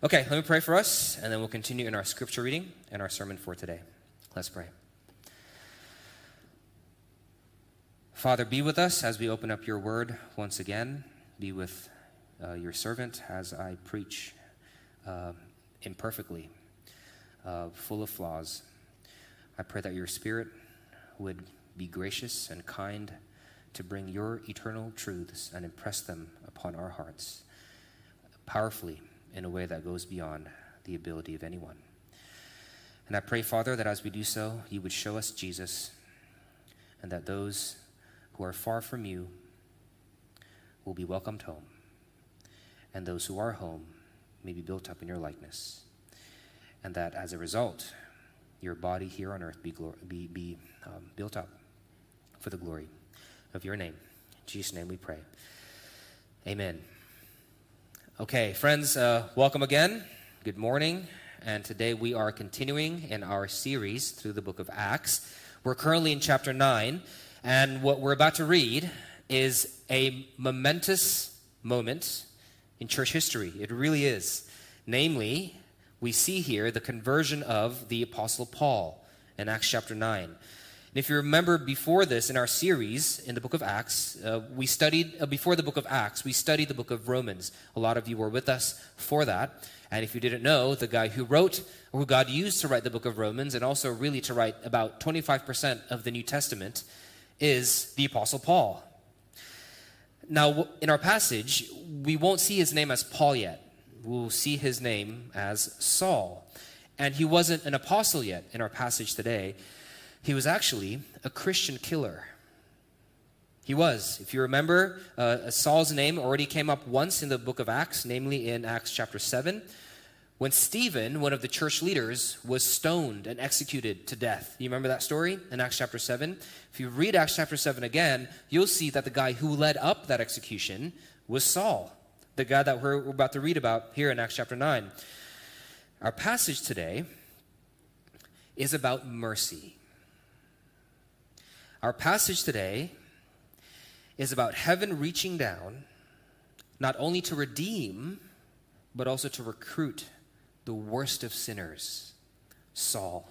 Okay, let me pray for us, and then we'll continue in our scripture reading and our sermon for today. Let's pray. Father, be with us as we open up your word once again. Be with uh, your servant as I preach uh, imperfectly, uh, full of flaws. I pray that your spirit would be gracious and kind to bring your eternal truths and impress them upon our hearts powerfully in a way that goes beyond the ability of anyone. And I pray, Father, that as we do so, you would show us Jesus, and that those who are far from you will be welcomed home, and those who are home may be built up in your likeness, and that as a result, your body here on earth be, be, be um, built up for the glory of your name. In Jesus' name we pray. Amen. Okay, friends, uh, welcome again. Good morning. And today we are continuing in our series through the book of Acts. We're currently in chapter 9, and what we're about to read is a momentous moment in church history. It really is. Namely, we see here the conversion of the Apostle Paul in Acts chapter 9. And if you remember before this in our series in the book of Acts, uh, we studied, uh, before the book of Acts, we studied the book of Romans. A lot of you were with us for that. And if you didn't know, the guy who wrote, or who God used to write the book of Romans, and also really to write about 25% of the New Testament, is the Apostle Paul. Now, in our passage, we won't see his name as Paul yet. We'll see his name as Saul. And he wasn't an apostle yet in our passage today. He was actually a Christian killer. He was. If you remember, uh, Saul's name already came up once in the book of Acts, namely in Acts chapter 7, when Stephen, one of the church leaders, was stoned and executed to death. You remember that story in Acts chapter 7? If you read Acts chapter 7 again, you'll see that the guy who led up that execution was Saul, the guy that we're about to read about here in Acts chapter 9. Our passage today is about mercy. Our passage today is about heaven reaching down, not only to redeem, but also to recruit the worst of sinners, Saul.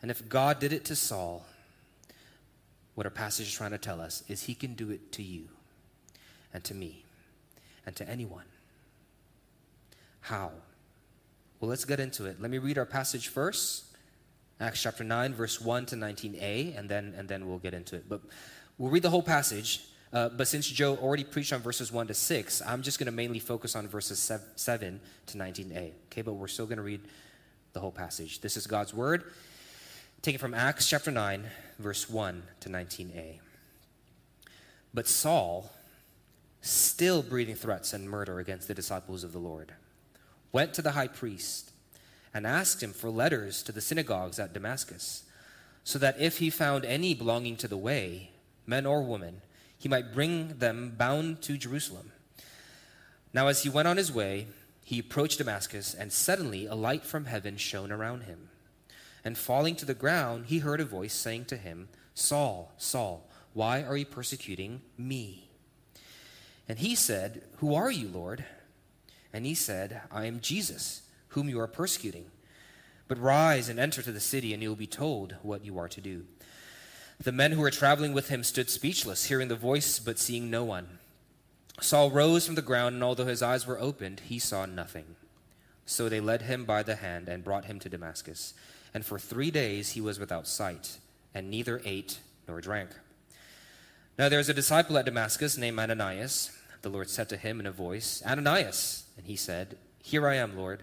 And if God did it to Saul, what our passage is trying to tell us is he can do it to you and to me and to anyone. How? Well, let's get into it. Let me read our passage first. Acts chapter 9, verse 1 to 19a, and then, and then we'll get into it. But we'll read the whole passage. Uh, but since Joe already preached on verses 1 to 6, I'm just going to mainly focus on verses 7 to 19a. Okay, but we're still going to read the whole passage. This is God's word. Taken from Acts chapter 9, verse 1 to 19a. But Saul, still breathing threats and murder against the disciples of the Lord, went to the high priest and asked him for letters to the synagogues at Damascus, so that if he found any belonging to the way, men or women, he might bring them bound to Jerusalem. Now, as he went on his way, he approached Damascus, and suddenly a light from heaven shone around him. And falling to the ground, he heard a voice saying to him, Saul, Saul, why are you persecuting me? And he said, Who are you, Lord? And he said, I am Jesus whom you are persecuting. But rise and enter to the city, and you will be told what you are to do. The men who were traveling with him stood speechless, hearing the voice, but seeing no one. Saul rose from the ground, and although his eyes were opened, he saw nothing. So they led him by the hand and brought him to Damascus. And for three days he was without sight, and neither ate nor drank. Now there was a disciple at Damascus named Ananias. The Lord said to him in a voice, Ananias. And he said, Here I am, Lord.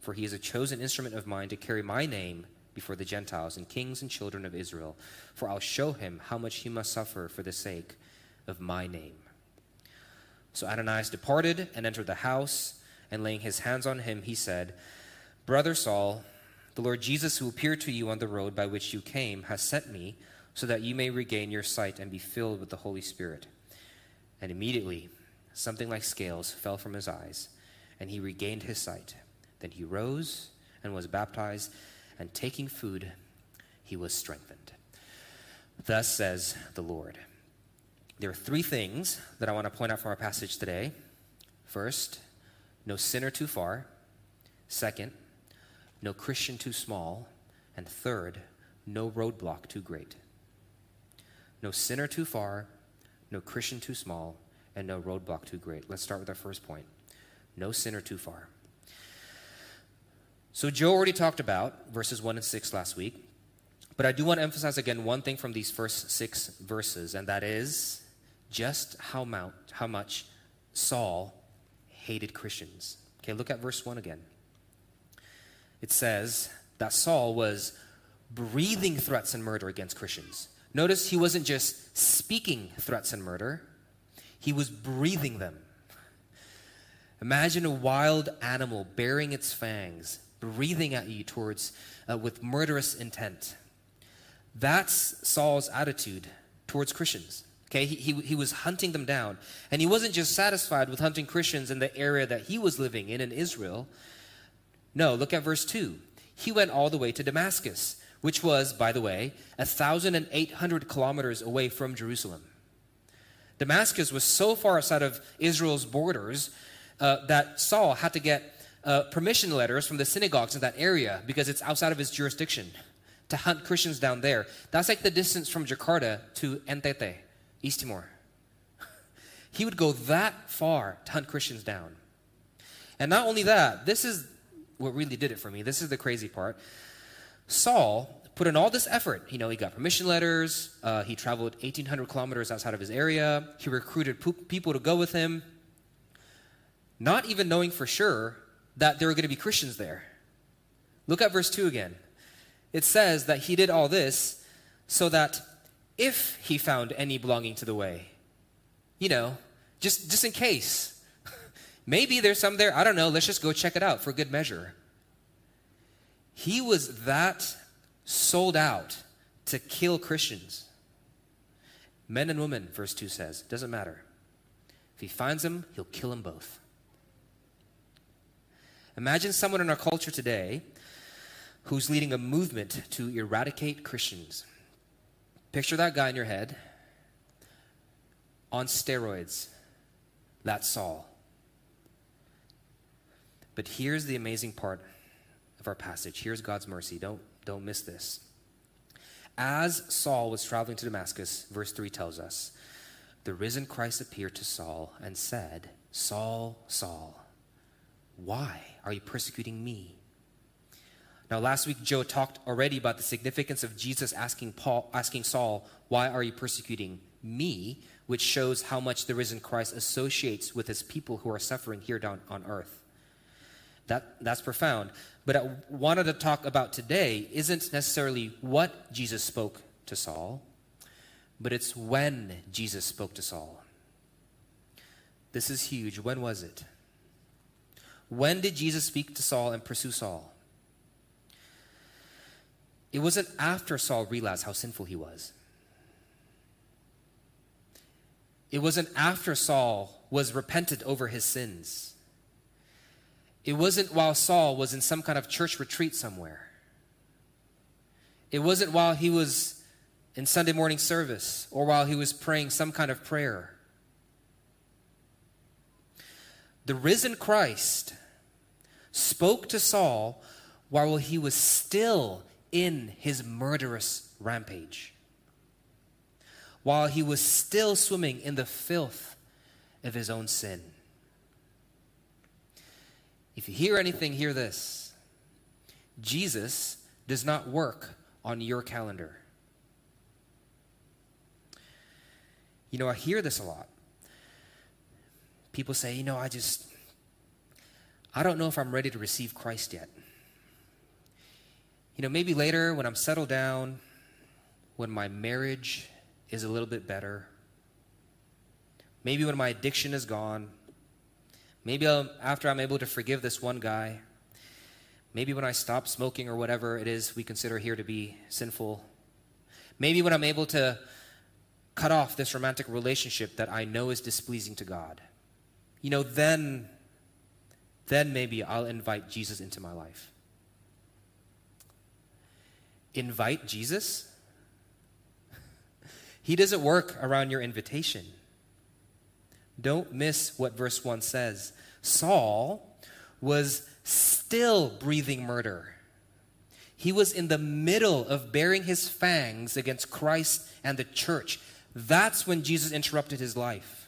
for he is a chosen instrument of mine to carry my name before the Gentiles and kings and children of Israel. For I'll show him how much he must suffer for the sake of my name. So Ananias departed and entered the house, and laying his hands on him, he said, Brother Saul, the Lord Jesus, who appeared to you on the road by which you came, has sent me so that you may regain your sight and be filled with the Holy Spirit. And immediately, something like scales fell from his eyes, and he regained his sight. Then he rose and was baptized, and taking food, he was strengthened. Thus says the Lord. There are three things that I want to point out from our passage today. First, no sinner too far. Second, no Christian too small. And third, no roadblock too great. No sinner too far, no Christian too small, and no roadblock too great. Let's start with our first point no sinner too far. So, Joe already talked about verses 1 and 6 last week, but I do want to emphasize again one thing from these first six verses, and that is just how, mount, how much Saul hated Christians. Okay, look at verse 1 again. It says that Saul was breathing threats and murder against Christians. Notice he wasn't just speaking threats and murder, he was breathing them. Imagine a wild animal baring its fangs, breathing at you towards uh, with murderous intent. That's Saul's attitude towards Christians. Okay, he, he, he was hunting them down. And he wasn't just satisfied with hunting Christians in the area that he was living in, in Israel. No, look at verse 2. He went all the way to Damascus, which was, by the way, 1,800 kilometers away from Jerusalem. Damascus was so far outside of Israel's borders uh, that Saul had to get uh, permission letters from the synagogues in that area because it's outside of his jurisdiction to hunt Christians down there. That's like the distance from Jakarta to NTT, East Timor. he would go that far to hunt Christians down. And not only that, this is what really did it for me. This is the crazy part. Saul put in all this effort. You know, he got permission letters. Uh, he traveled 1,800 kilometers outside of his area. He recruited po- people to go with him, not even knowing for sure that there were going to be Christians there. Look at verse 2 again. It says that he did all this so that if he found any belonging to the way, you know, just, just in case, maybe there's some there, I don't know, let's just go check it out for good measure. He was that sold out to kill Christians. Men and women, verse 2 says, doesn't matter. If he finds them, he'll kill them both. Imagine someone in our culture today who's leading a movement to eradicate Christians. Picture that guy in your head on steroids. That's Saul. But here's the amazing part of our passage. Here's God's mercy. Don't, don't miss this. As Saul was traveling to Damascus, verse 3 tells us, the risen Christ appeared to Saul and said, Saul, Saul, why are you persecuting me? Now, last week, Joe talked already about the significance of Jesus asking, Paul, asking Saul, Why are you persecuting me? which shows how much the risen Christ associates with his people who are suffering here down on earth. That, that's profound. But I wanted to talk about today isn't necessarily what Jesus spoke to Saul, but it's when Jesus spoke to Saul. This is huge. When was it? When did Jesus speak to Saul and pursue Saul? It wasn't after Saul realized how sinful he was. It wasn't after Saul was repentant over his sins. It wasn't while Saul was in some kind of church retreat somewhere. It wasn't while he was in Sunday morning service or while he was praying some kind of prayer. The risen Christ spoke to Saul while he was still in his murderous rampage, while he was still swimming in the filth of his own sin. If you hear anything, hear this Jesus does not work on your calendar. You know, I hear this a lot. People say, you know, I just, I don't know if I'm ready to receive Christ yet. You know, maybe later when I'm settled down, when my marriage is a little bit better, maybe when my addiction is gone, Maybe I'll, after I'm able to forgive this one guy, maybe when I stop smoking or whatever it is we consider here to be sinful, maybe when I'm able to cut off this romantic relationship that I know is displeasing to God, you know, then, then maybe I'll invite Jesus into my life. Invite Jesus? He doesn't work around your invitation. Don't miss what verse 1 says. Saul was still breathing murder. He was in the middle of baring his fangs against Christ and the church. That's when Jesus interrupted his life.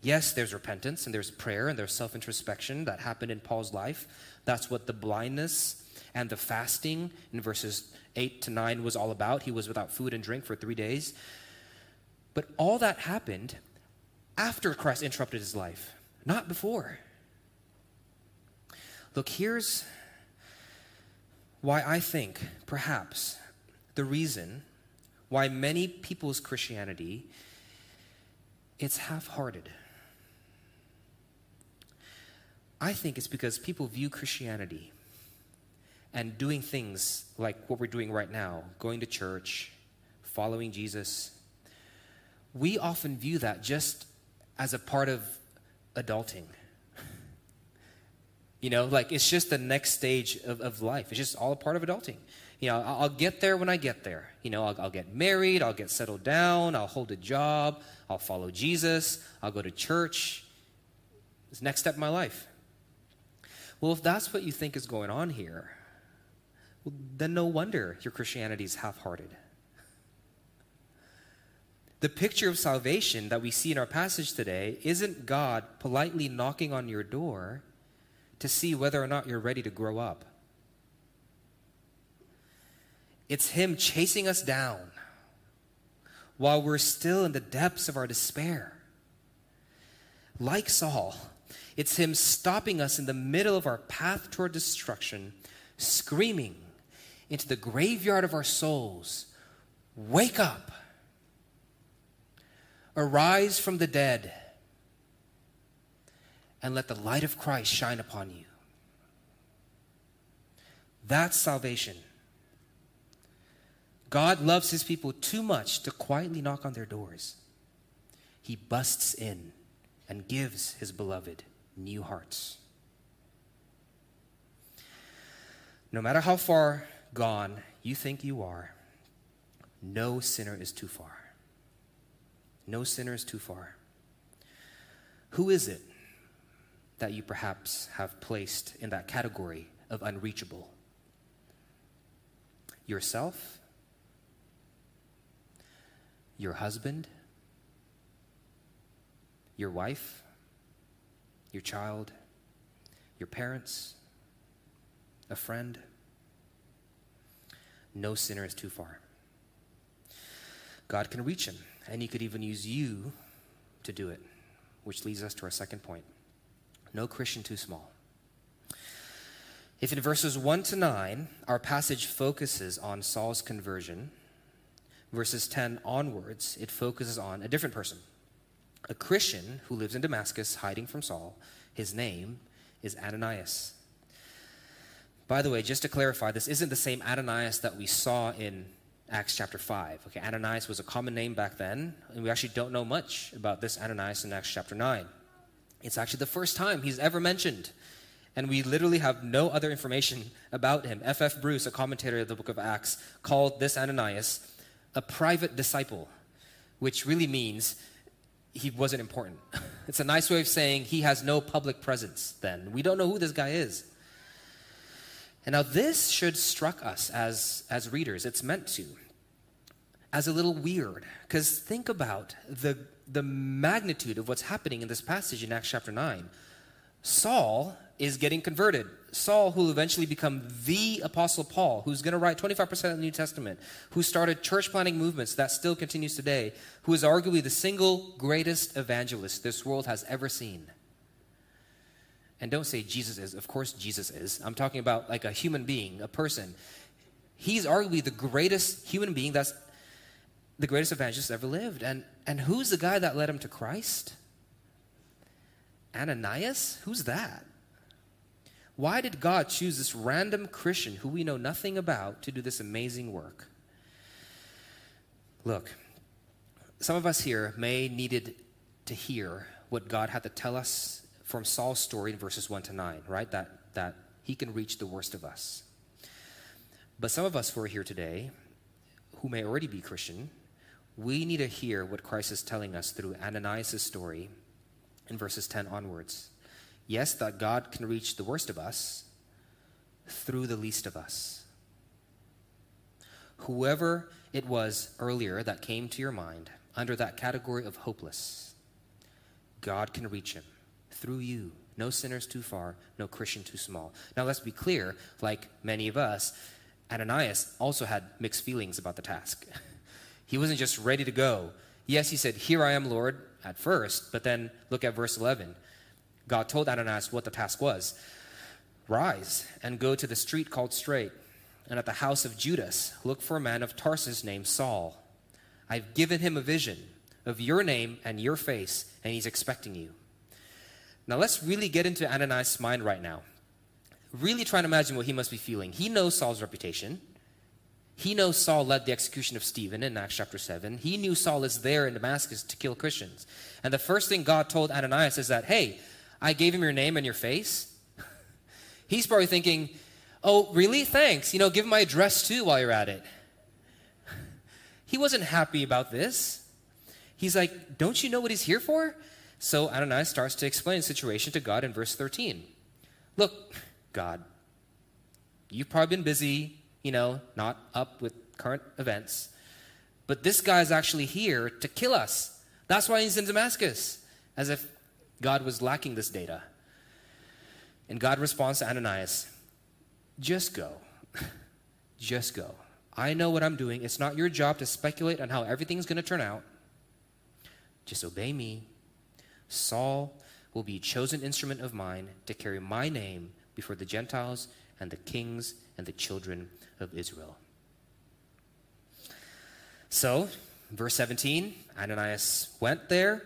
Yes, there's repentance and there's prayer and there's self introspection that happened in Paul's life. That's what the blindness and the fasting in verses 8 to 9 was all about. He was without food and drink for three days. But all that happened after Christ interrupted his life, not before. Look, here's why I think, perhaps, the reason why many people's Christianity it's half-hearted. I think it's because people view Christianity and doing things like what we're doing right now, going to church, following Jesus, we often view that just as a part of adulting. You know, like it's just the next stage of, of life. It's just all a part of adulting. You know, I'll, get there when I get there. You know, I'll, I'll get married, I'll get settled down, I'll hold a job, I'll follow Jesus, I'll go to church. It's next step in my life. Well, if that's what you think is going on here, well, then no wonder your Christianity is half hearted. The picture of salvation that we see in our passage today isn't God politely knocking on your door to see whether or not you're ready to grow up. It's Him chasing us down while we're still in the depths of our despair. Like Saul, it's Him stopping us in the middle of our path toward destruction, screaming into the graveyard of our souls Wake up! Arise from the dead and let the light of Christ shine upon you. That's salvation. God loves his people too much to quietly knock on their doors. He busts in and gives his beloved new hearts. No matter how far gone you think you are, no sinner is too far. No sinner is too far. Who is it that you perhaps have placed in that category of unreachable? Yourself? Your husband? Your wife? Your child? Your parents? A friend? No sinner is too far. God can reach him and He could even use you to do it, which leads us to our second point no Christian too small. If in verses 1 to 9, our passage focuses on Saul's conversion, verses 10 onwards, it focuses on a different person. A Christian who lives in Damascus hiding from Saul. His name is Ananias. By the way, just to clarify, this isn't the same Ananias that we saw in Acts chapter 5. Okay, Ananias was a common name back then, and we actually don't know much about this Ananias in Acts chapter 9. It's actually the first time he's ever mentioned, and we literally have no other information about him. F.F. F. Bruce, a commentator of the book of Acts, called this Ananias a private disciple, which really means he wasn't important. It's a nice way of saying he has no public presence then. We don't know who this guy is. And now this should struck us as, as readers. It's meant to. As a little weird. Because think about the, the magnitude of what's happening in this passage in Acts chapter 9. Saul is getting converted. Saul, who will eventually become the Apostle Paul, who's going to write 25% of the New Testament, who started church planting movements that still continues today, who is arguably the single greatest evangelist this world has ever seen. And don't say Jesus is. Of course, Jesus is. I'm talking about like a human being, a person. He's arguably the greatest human being that's the greatest evangelist ever lived. And, and who's the guy that led him to Christ? Ananias? Who's that? Why did God choose this random Christian who we know nothing about to do this amazing work? Look, some of us here may needed to hear what God had to tell us from Saul's story in verses 1 to 9, right? That that he can reach the worst of us. But some of us who are here today, who may already be Christian, we need to hear what Christ is telling us through Ananias' story in verses 10 onwards. Yes, that God can reach the worst of us through the least of us. Whoever it was earlier that came to your mind under that category of hopeless, God can reach him through you. No sinners too far, no Christian too small. Now, let's be clear, like many of us, Ananias also had mixed feelings about the task. he wasn't just ready to go. Yes, he said, Here I am, Lord, at first, but then look at verse 11. God told Ananias what the task was Rise and go to the street called Straight, and at the house of Judas, look for a man of Tarsus named Saul. I've given him a vision of your name and your face, and he's expecting you. Now, let's really get into Ananias' mind right now. Really try to imagine what he must be feeling. He knows Saul's reputation. He knows Saul led the execution of Stephen in Acts chapter 7. He knew Saul is there in Damascus to kill Christians. And the first thing God told Ananias is that, hey, I gave him your name and your face. He's probably thinking, oh, really? Thanks. You know, give him my address too while you're at it. He wasn't happy about this. He's like, don't you know what he's here for? So Ananias starts to explain the situation to God in verse 13. Look, God, you've probably been busy, you know, not up with current events, but this guy is actually here to kill us. That's why he's in Damascus, as if God was lacking this data. And God responds to Ananias just go. just go. I know what I'm doing. It's not your job to speculate on how everything's going to turn out. Just obey me. Saul will be a chosen instrument of mine to carry my name before the Gentiles and the kings and the children of Israel. So, verse 17 Ananias went there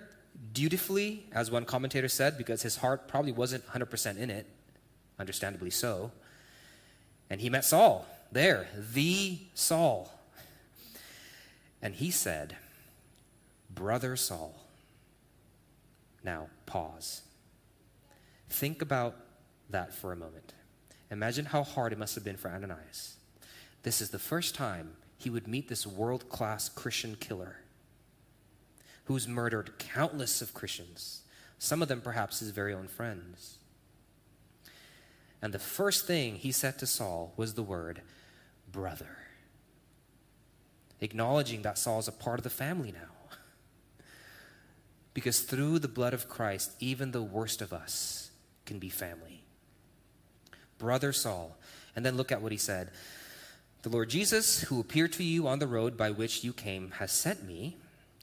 dutifully, as one commentator said, because his heart probably wasn't 100% in it, understandably so. And he met Saul there, the Saul. And he said, Brother Saul. Now, pause. Think about that for a moment. Imagine how hard it must have been for Ananias. This is the first time he would meet this world class Christian killer who's murdered countless of Christians, some of them perhaps his very own friends. And the first thing he said to Saul was the word, brother, acknowledging that Saul's a part of the family now. Because through the blood of Christ, even the worst of us can be family. Brother Saul. And then look at what he said. The Lord Jesus, who appeared to you on the road by which you came, has sent me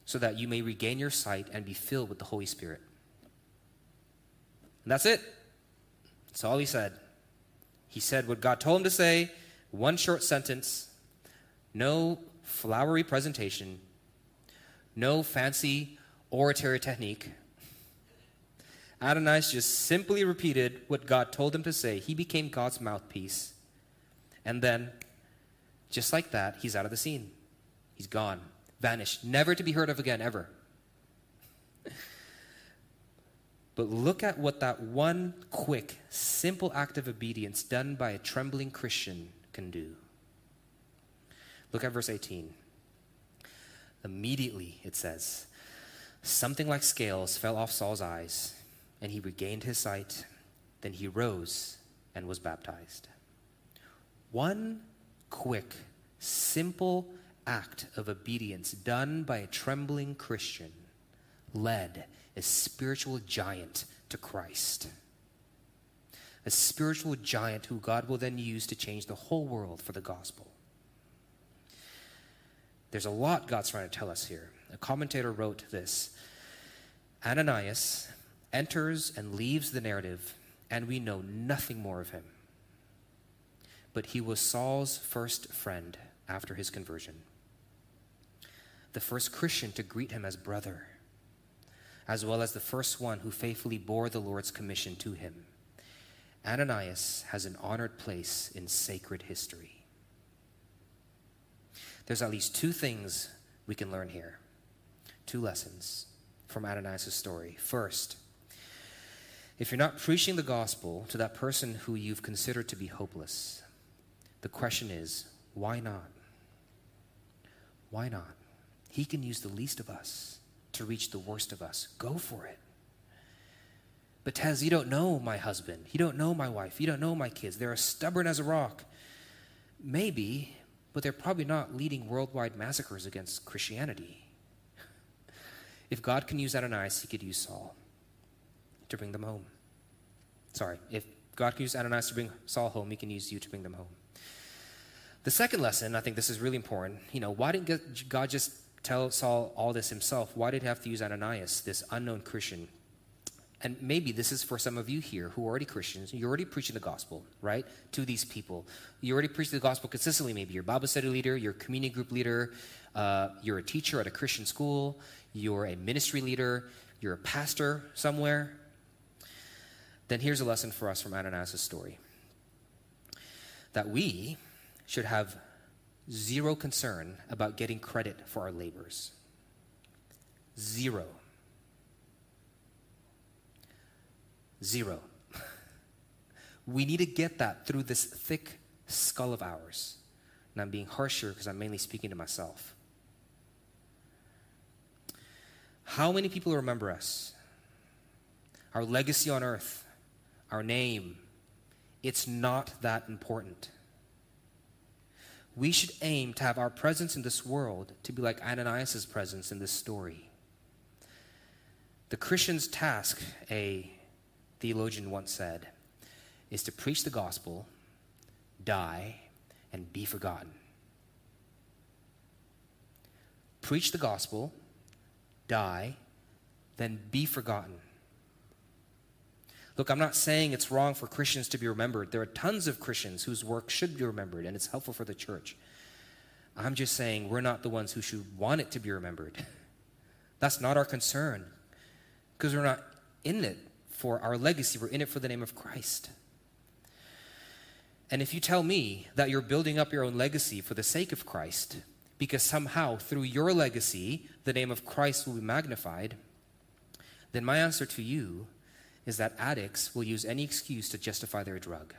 so that you may regain your sight and be filled with the Holy Spirit. And that's it. That's all he said. He said what God told him to say, one short sentence, no flowery presentation, no fancy oratory technique. Ananias just simply repeated what God told him to say. He became God's mouthpiece. And then, just like that, he's out of the scene. He's gone vanished, never to be heard of again, ever. But look at what that one quick, simple act of obedience done by a trembling Christian can do. Look at verse 18. Immediately, it says, something like scales fell off Saul's eyes, and he regained his sight. Then he rose and was baptized. One quick, simple act of obedience done by a trembling Christian led a spiritual giant to Christ. A spiritual giant who God will then use to change the whole world for the gospel. There's a lot God's trying to tell us here. A commentator wrote this Ananias enters and leaves the narrative, and we know nothing more of him. But he was Saul's first friend after his conversion the first Christian to greet him as brother. as well as the first one who faithfully bore the Lord's commission to him. Ananias has an honored place in sacred history. There's at least two things we can learn here, two lessons from Ananias' story. First, if you're not preaching the gospel to that person who you've considered to be hopeless, the question is, why not? Why not? He can use the least of us to reach the worst of us. Go for it. But Tez, you don't know my husband. You don't know my wife. You don't know my kids. They're as stubborn as a rock. Maybe, but they're probably not leading worldwide massacres against Christianity. If God can use Ananias, he could use Saul to bring them home. Sorry, if God can use Ananias to bring Saul home, he can use you to bring them home. The second lesson, I think this is really important. You know, why didn't God just tell Saul all this himself? Why did he have to use Ananias, this unknown Christian? And maybe this is for some of you here who are already Christians. You're already preaching the gospel, right, to these people. You already preach the gospel consistently. Maybe you're Bible study leader, you're community group leader, uh, you're a teacher at a Christian school, you're a ministry leader, you're a pastor somewhere. Then here's a lesson for us from Ananias' story that we should have zero concern about getting credit for our labors. Zero. Zero. we need to get that through this thick skull of ours. And I'm being harsher because I'm mainly speaking to myself. How many people remember us? Our legacy on earth, our name. It's not that important. We should aim to have our presence in this world to be like Ananias' presence in this story. The Christian's task, a theologian once said, is to preach the gospel, die, and be forgotten. Preach the gospel, die, then be forgotten. Look, I'm not saying it's wrong for Christians to be remembered. There are tons of Christians whose work should be remembered, and it's helpful for the church. I'm just saying we're not the ones who should want it to be remembered. That's not our concern, because we're not in it for our legacy, we're in it for the name of Christ. And if you tell me that you're building up your own legacy for the sake of Christ, because somehow through your legacy the name of Christ will be magnified, then my answer to you is that addicts will use any excuse to justify their drug,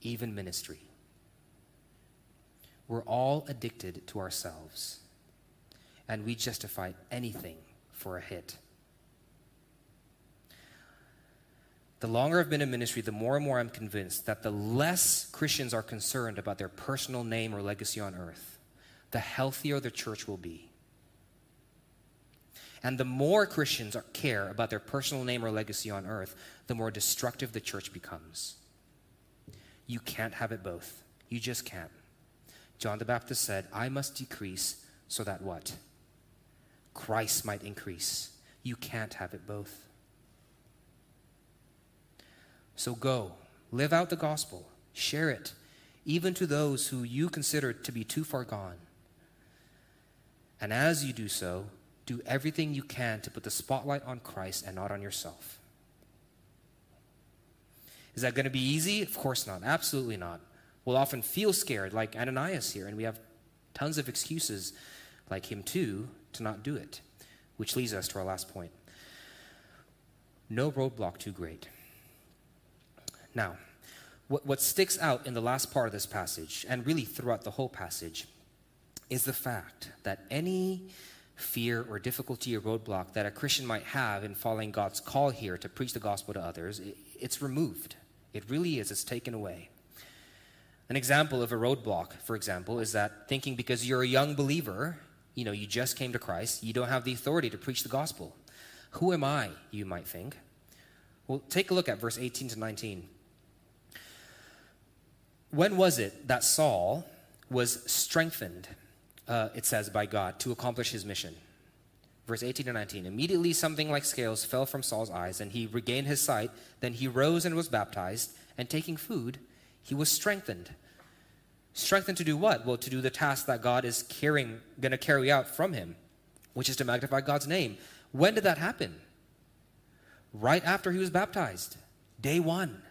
even ministry. We're all addicted to ourselves, and we justify anything for a hit. The longer I've been in ministry, the more and more I'm convinced that the less Christians are concerned about their personal name or legacy on earth, the healthier the church will be. And the more Christians care about their personal name or legacy on earth, the more destructive the church becomes. You can't have it both. You just can't. John the Baptist said, I must decrease so that what? Christ might increase. You can't have it both. So go, live out the gospel, share it, even to those who you consider to be too far gone. And as you do so, do everything you can to put the spotlight on Christ and not on yourself. Is that going to be easy? Of course not. Absolutely not. We'll often feel scared, like Ananias here, and we have tons of excuses, like him too, to not do it. Which leads us to our last point no roadblock too great. Now, what, what sticks out in the last part of this passage, and really throughout the whole passage, is the fact that any fear or difficulty or roadblock that a Christian might have in following God's call here to preach the gospel to others, it's removed. It really is. It's taken away. An example of a roadblock, for example, is that thinking because you're a young believer, you know, you just came to Christ, you don't have the authority to preach the gospel. Who am I, you might think? Well, take a look at verse 18 to 19. When was it that Saul was strengthened uh, it says, by God to accomplish his mission. Verse 18 to 19. Immediately something like scales fell from Saul's eyes, and he regained his sight. Then he rose and was baptized, and taking food, he was strengthened. Strengthened to do what? Well, to do the task that God is carrying, going to carry out from him. which is to magnify God's name. When did that happen? Right after he was baptized. Day one.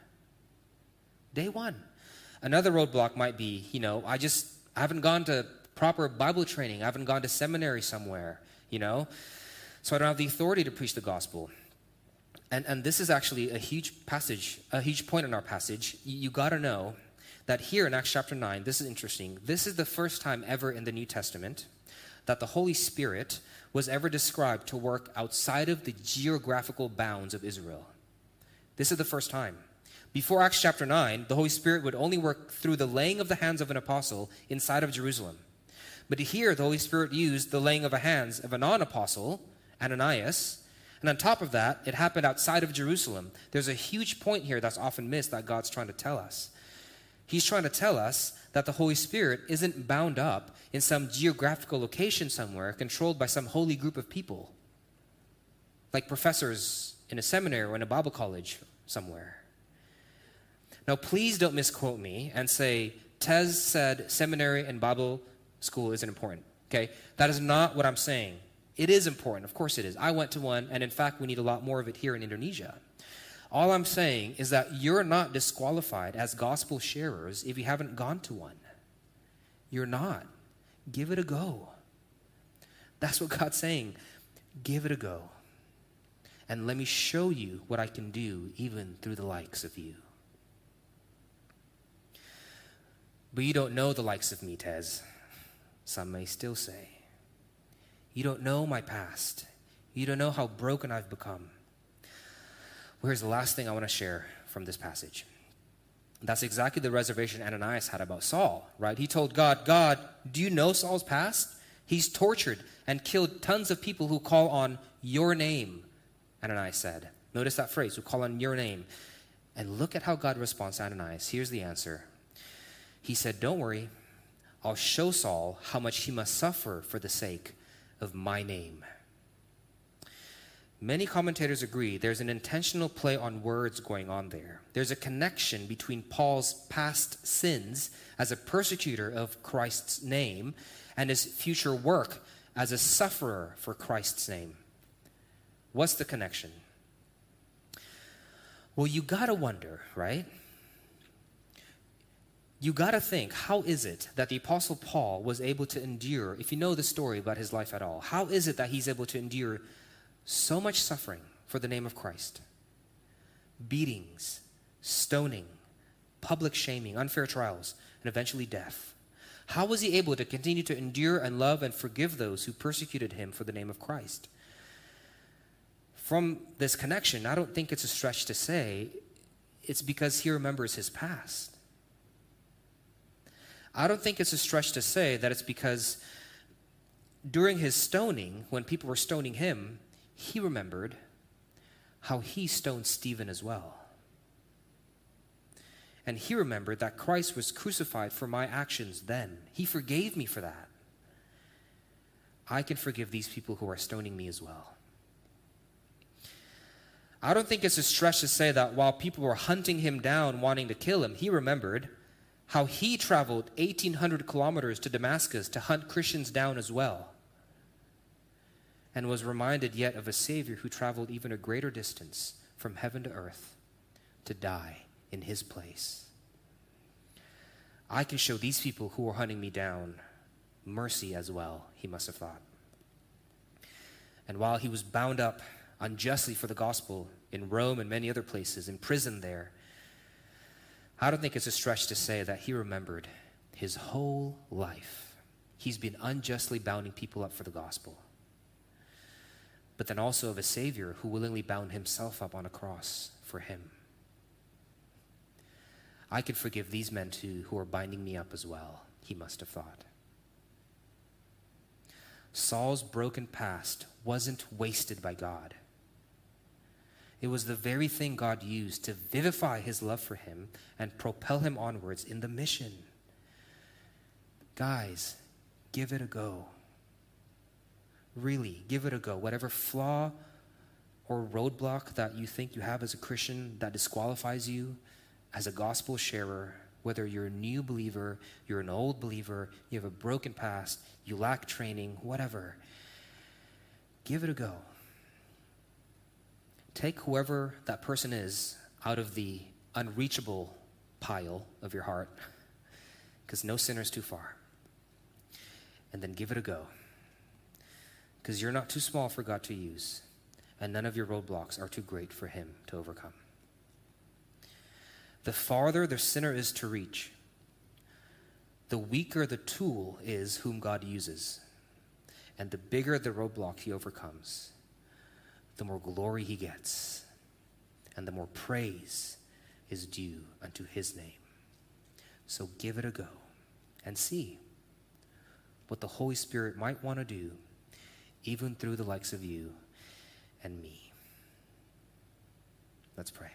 Day one. Another roadblock might be, you know, I just I haven't gone to proper Bible training. I haven't gone to seminary somewhere, you know? So I don't have the authority to preach the gospel. And, and this is actually a huge passage, a huge point in our passage. You, you got to know that here in Acts chapter 9, this is interesting. This is the first time ever in the New Testament that the Holy Spirit was ever described to work outside of the geographical bounds of Israel. This is the first time. Before Acts chapter 9, the Holy Spirit would only work through the laying of the hands of an apostle inside of Jerusalem. But here, the Holy Spirit used the laying of the hands of a non apostle, Ananias, and on top of that, it happened outside of Jerusalem. There's a huge point here that's often missed that God's trying to tell us. He's trying to tell us that the Holy Spirit isn't bound up in some geographical location somewhere controlled by some holy group of people, like professors in a seminary or in a Bible college somewhere. Now, please don't misquote me and say, Tez said seminary and Bible school isn't important. Okay? That is not what I'm saying. It is important. Of course it is. I went to one, and in fact, we need a lot more of it here in Indonesia. All I'm saying is that you're not disqualified as gospel sharers if you haven't gone to one. You're not. Give it a go. That's what God's saying. Give it a go. And let me show you what I can do even through the likes of you. But you don't know the likes of me, Tez. Some may still say. You don't know my past. You don't know how broken I've become. Well, here's the last thing I want to share from this passage. That's exactly the reservation Ananias had about Saul, right? He told God, God, do you know Saul's past? He's tortured and killed tons of people who call on your name, Ananias said. Notice that phrase, who call on your name. And look at how God responds to Ananias. Here's the answer. He said, Don't worry, I'll show Saul how much he must suffer for the sake of my name. Many commentators agree there's an intentional play on words going on there. There's a connection between Paul's past sins as a persecutor of Christ's name and his future work as a sufferer for Christ's name. What's the connection? Well, you gotta wonder, right? You gotta think, how is it that the Apostle Paul was able to endure, if you know the story about his life at all, how is it that he's able to endure so much suffering for the name of Christ beatings, stoning, public shaming, unfair trials, and eventually death. How was he able to continue to endure and love and forgive those who persecuted him for the name of Christ? From this connection, I don't think it's a stretch to say it's because he remembers his past. I don't think it's a stretch to say that it's because during his stoning, when people were stoning him, he remembered how he stoned Stephen as well. And he remembered that Christ was crucified for my actions then. He forgave me for that. I can forgive these people who are stoning me as well. I don't think it's a stretch to say that while people were hunting him down, wanting to kill him, he remembered how he traveled 1,800 kilometers to Damascus to hunt Christians down as well and was reminded yet of a Savior who traveled even a greater distance from heaven to earth to die in his place. I can show these people who are hunting me down mercy as well, he must have thought. And while he was bound up unjustly for the gospel in Rome and many other places, imprisoned there, I don't think it's a stretch to say that he remembered his whole life. He's been unjustly bounding people up for the gospel but then also of a Savior who willingly bound himself up on a cross for him. I could forgive these men too who are binding me up as well, he must have thought. Saul's broken past wasn't wasted by God. It was the very thing God used to vivify his love for him and propel him onwards in the mission. Guys, give it a go. Really, give it a go. Whatever flaw or roadblock that you think you have as a Christian that disqualifies you as a gospel sharer, whether you're a new believer, you're an old believer, you have a broken past, you lack training, whatever. give it a go. Take whoever that person is out of the unreachable pile of your heart, because no sinner is too far. And then give it a go. Because you're not too small for God to use, and none of your roadblocks are too great for Him to overcome. The farther the sinner is to reach, the weaker the tool is whom God uses. And the bigger the roadblock he overcomes, the more glory he gets, and the more praise is due unto his name. So give it a go and see what the Holy Spirit might want to do, even through the likes of you and me. Let's pray.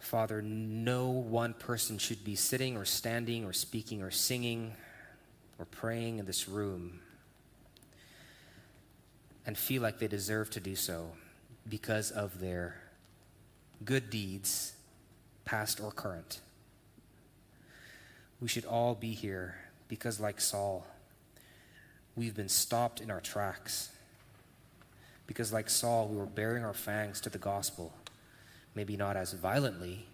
Father, no one person should be sitting or standing or speaking or singing or praying in this room and feel like they deserve to do so because of their good deeds, past or current. We should all be here because, like Saul, we've been stopped in our tracks. Because, like Saul, we were baring our fangs to the gospel maybe not as violently,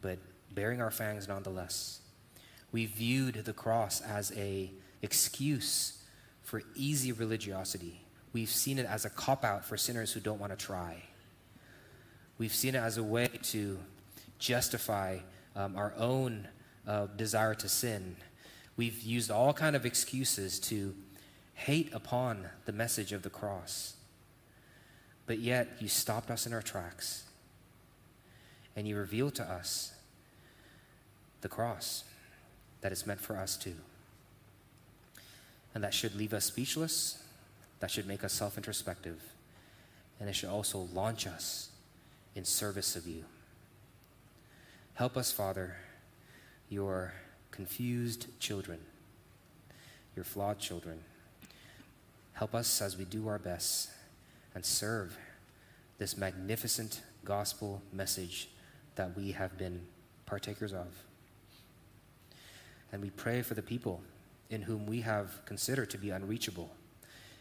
but baring our fangs nonetheless. We viewed the cross as a excuse for easy religiosity. We've seen it as a cop out for sinners who don't want to try. We've seen it as a way to justify um, our own uh, desire to sin. We've used all kind of excuses to hate upon the message of the cross. But yet, you stopped us in our tracks and you revealed to us the cross that is meant for us too. And that should leave us speechless, that should make us self introspective, and it should also launch us in service of you. Help us, Father, your confused children, your flawed children. Help us as we do our best and serve this magnificent gospel message that we have been partakers of. And we pray for the people in whom we have considered to be unreachable,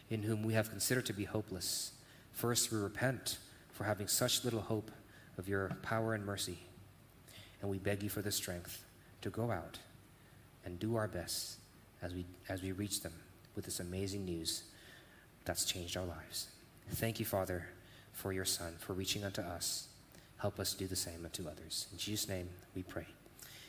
in whom we have considered to be hopeless. First, we repent for having such little hope of your power and mercy. And we beg you for the strength to go out and do our best as we, as we reach them with this amazing news that's changed our lives. Thank you, Father, for your Son, for reaching unto us Help us do the same unto others. In Jesus' name we pray.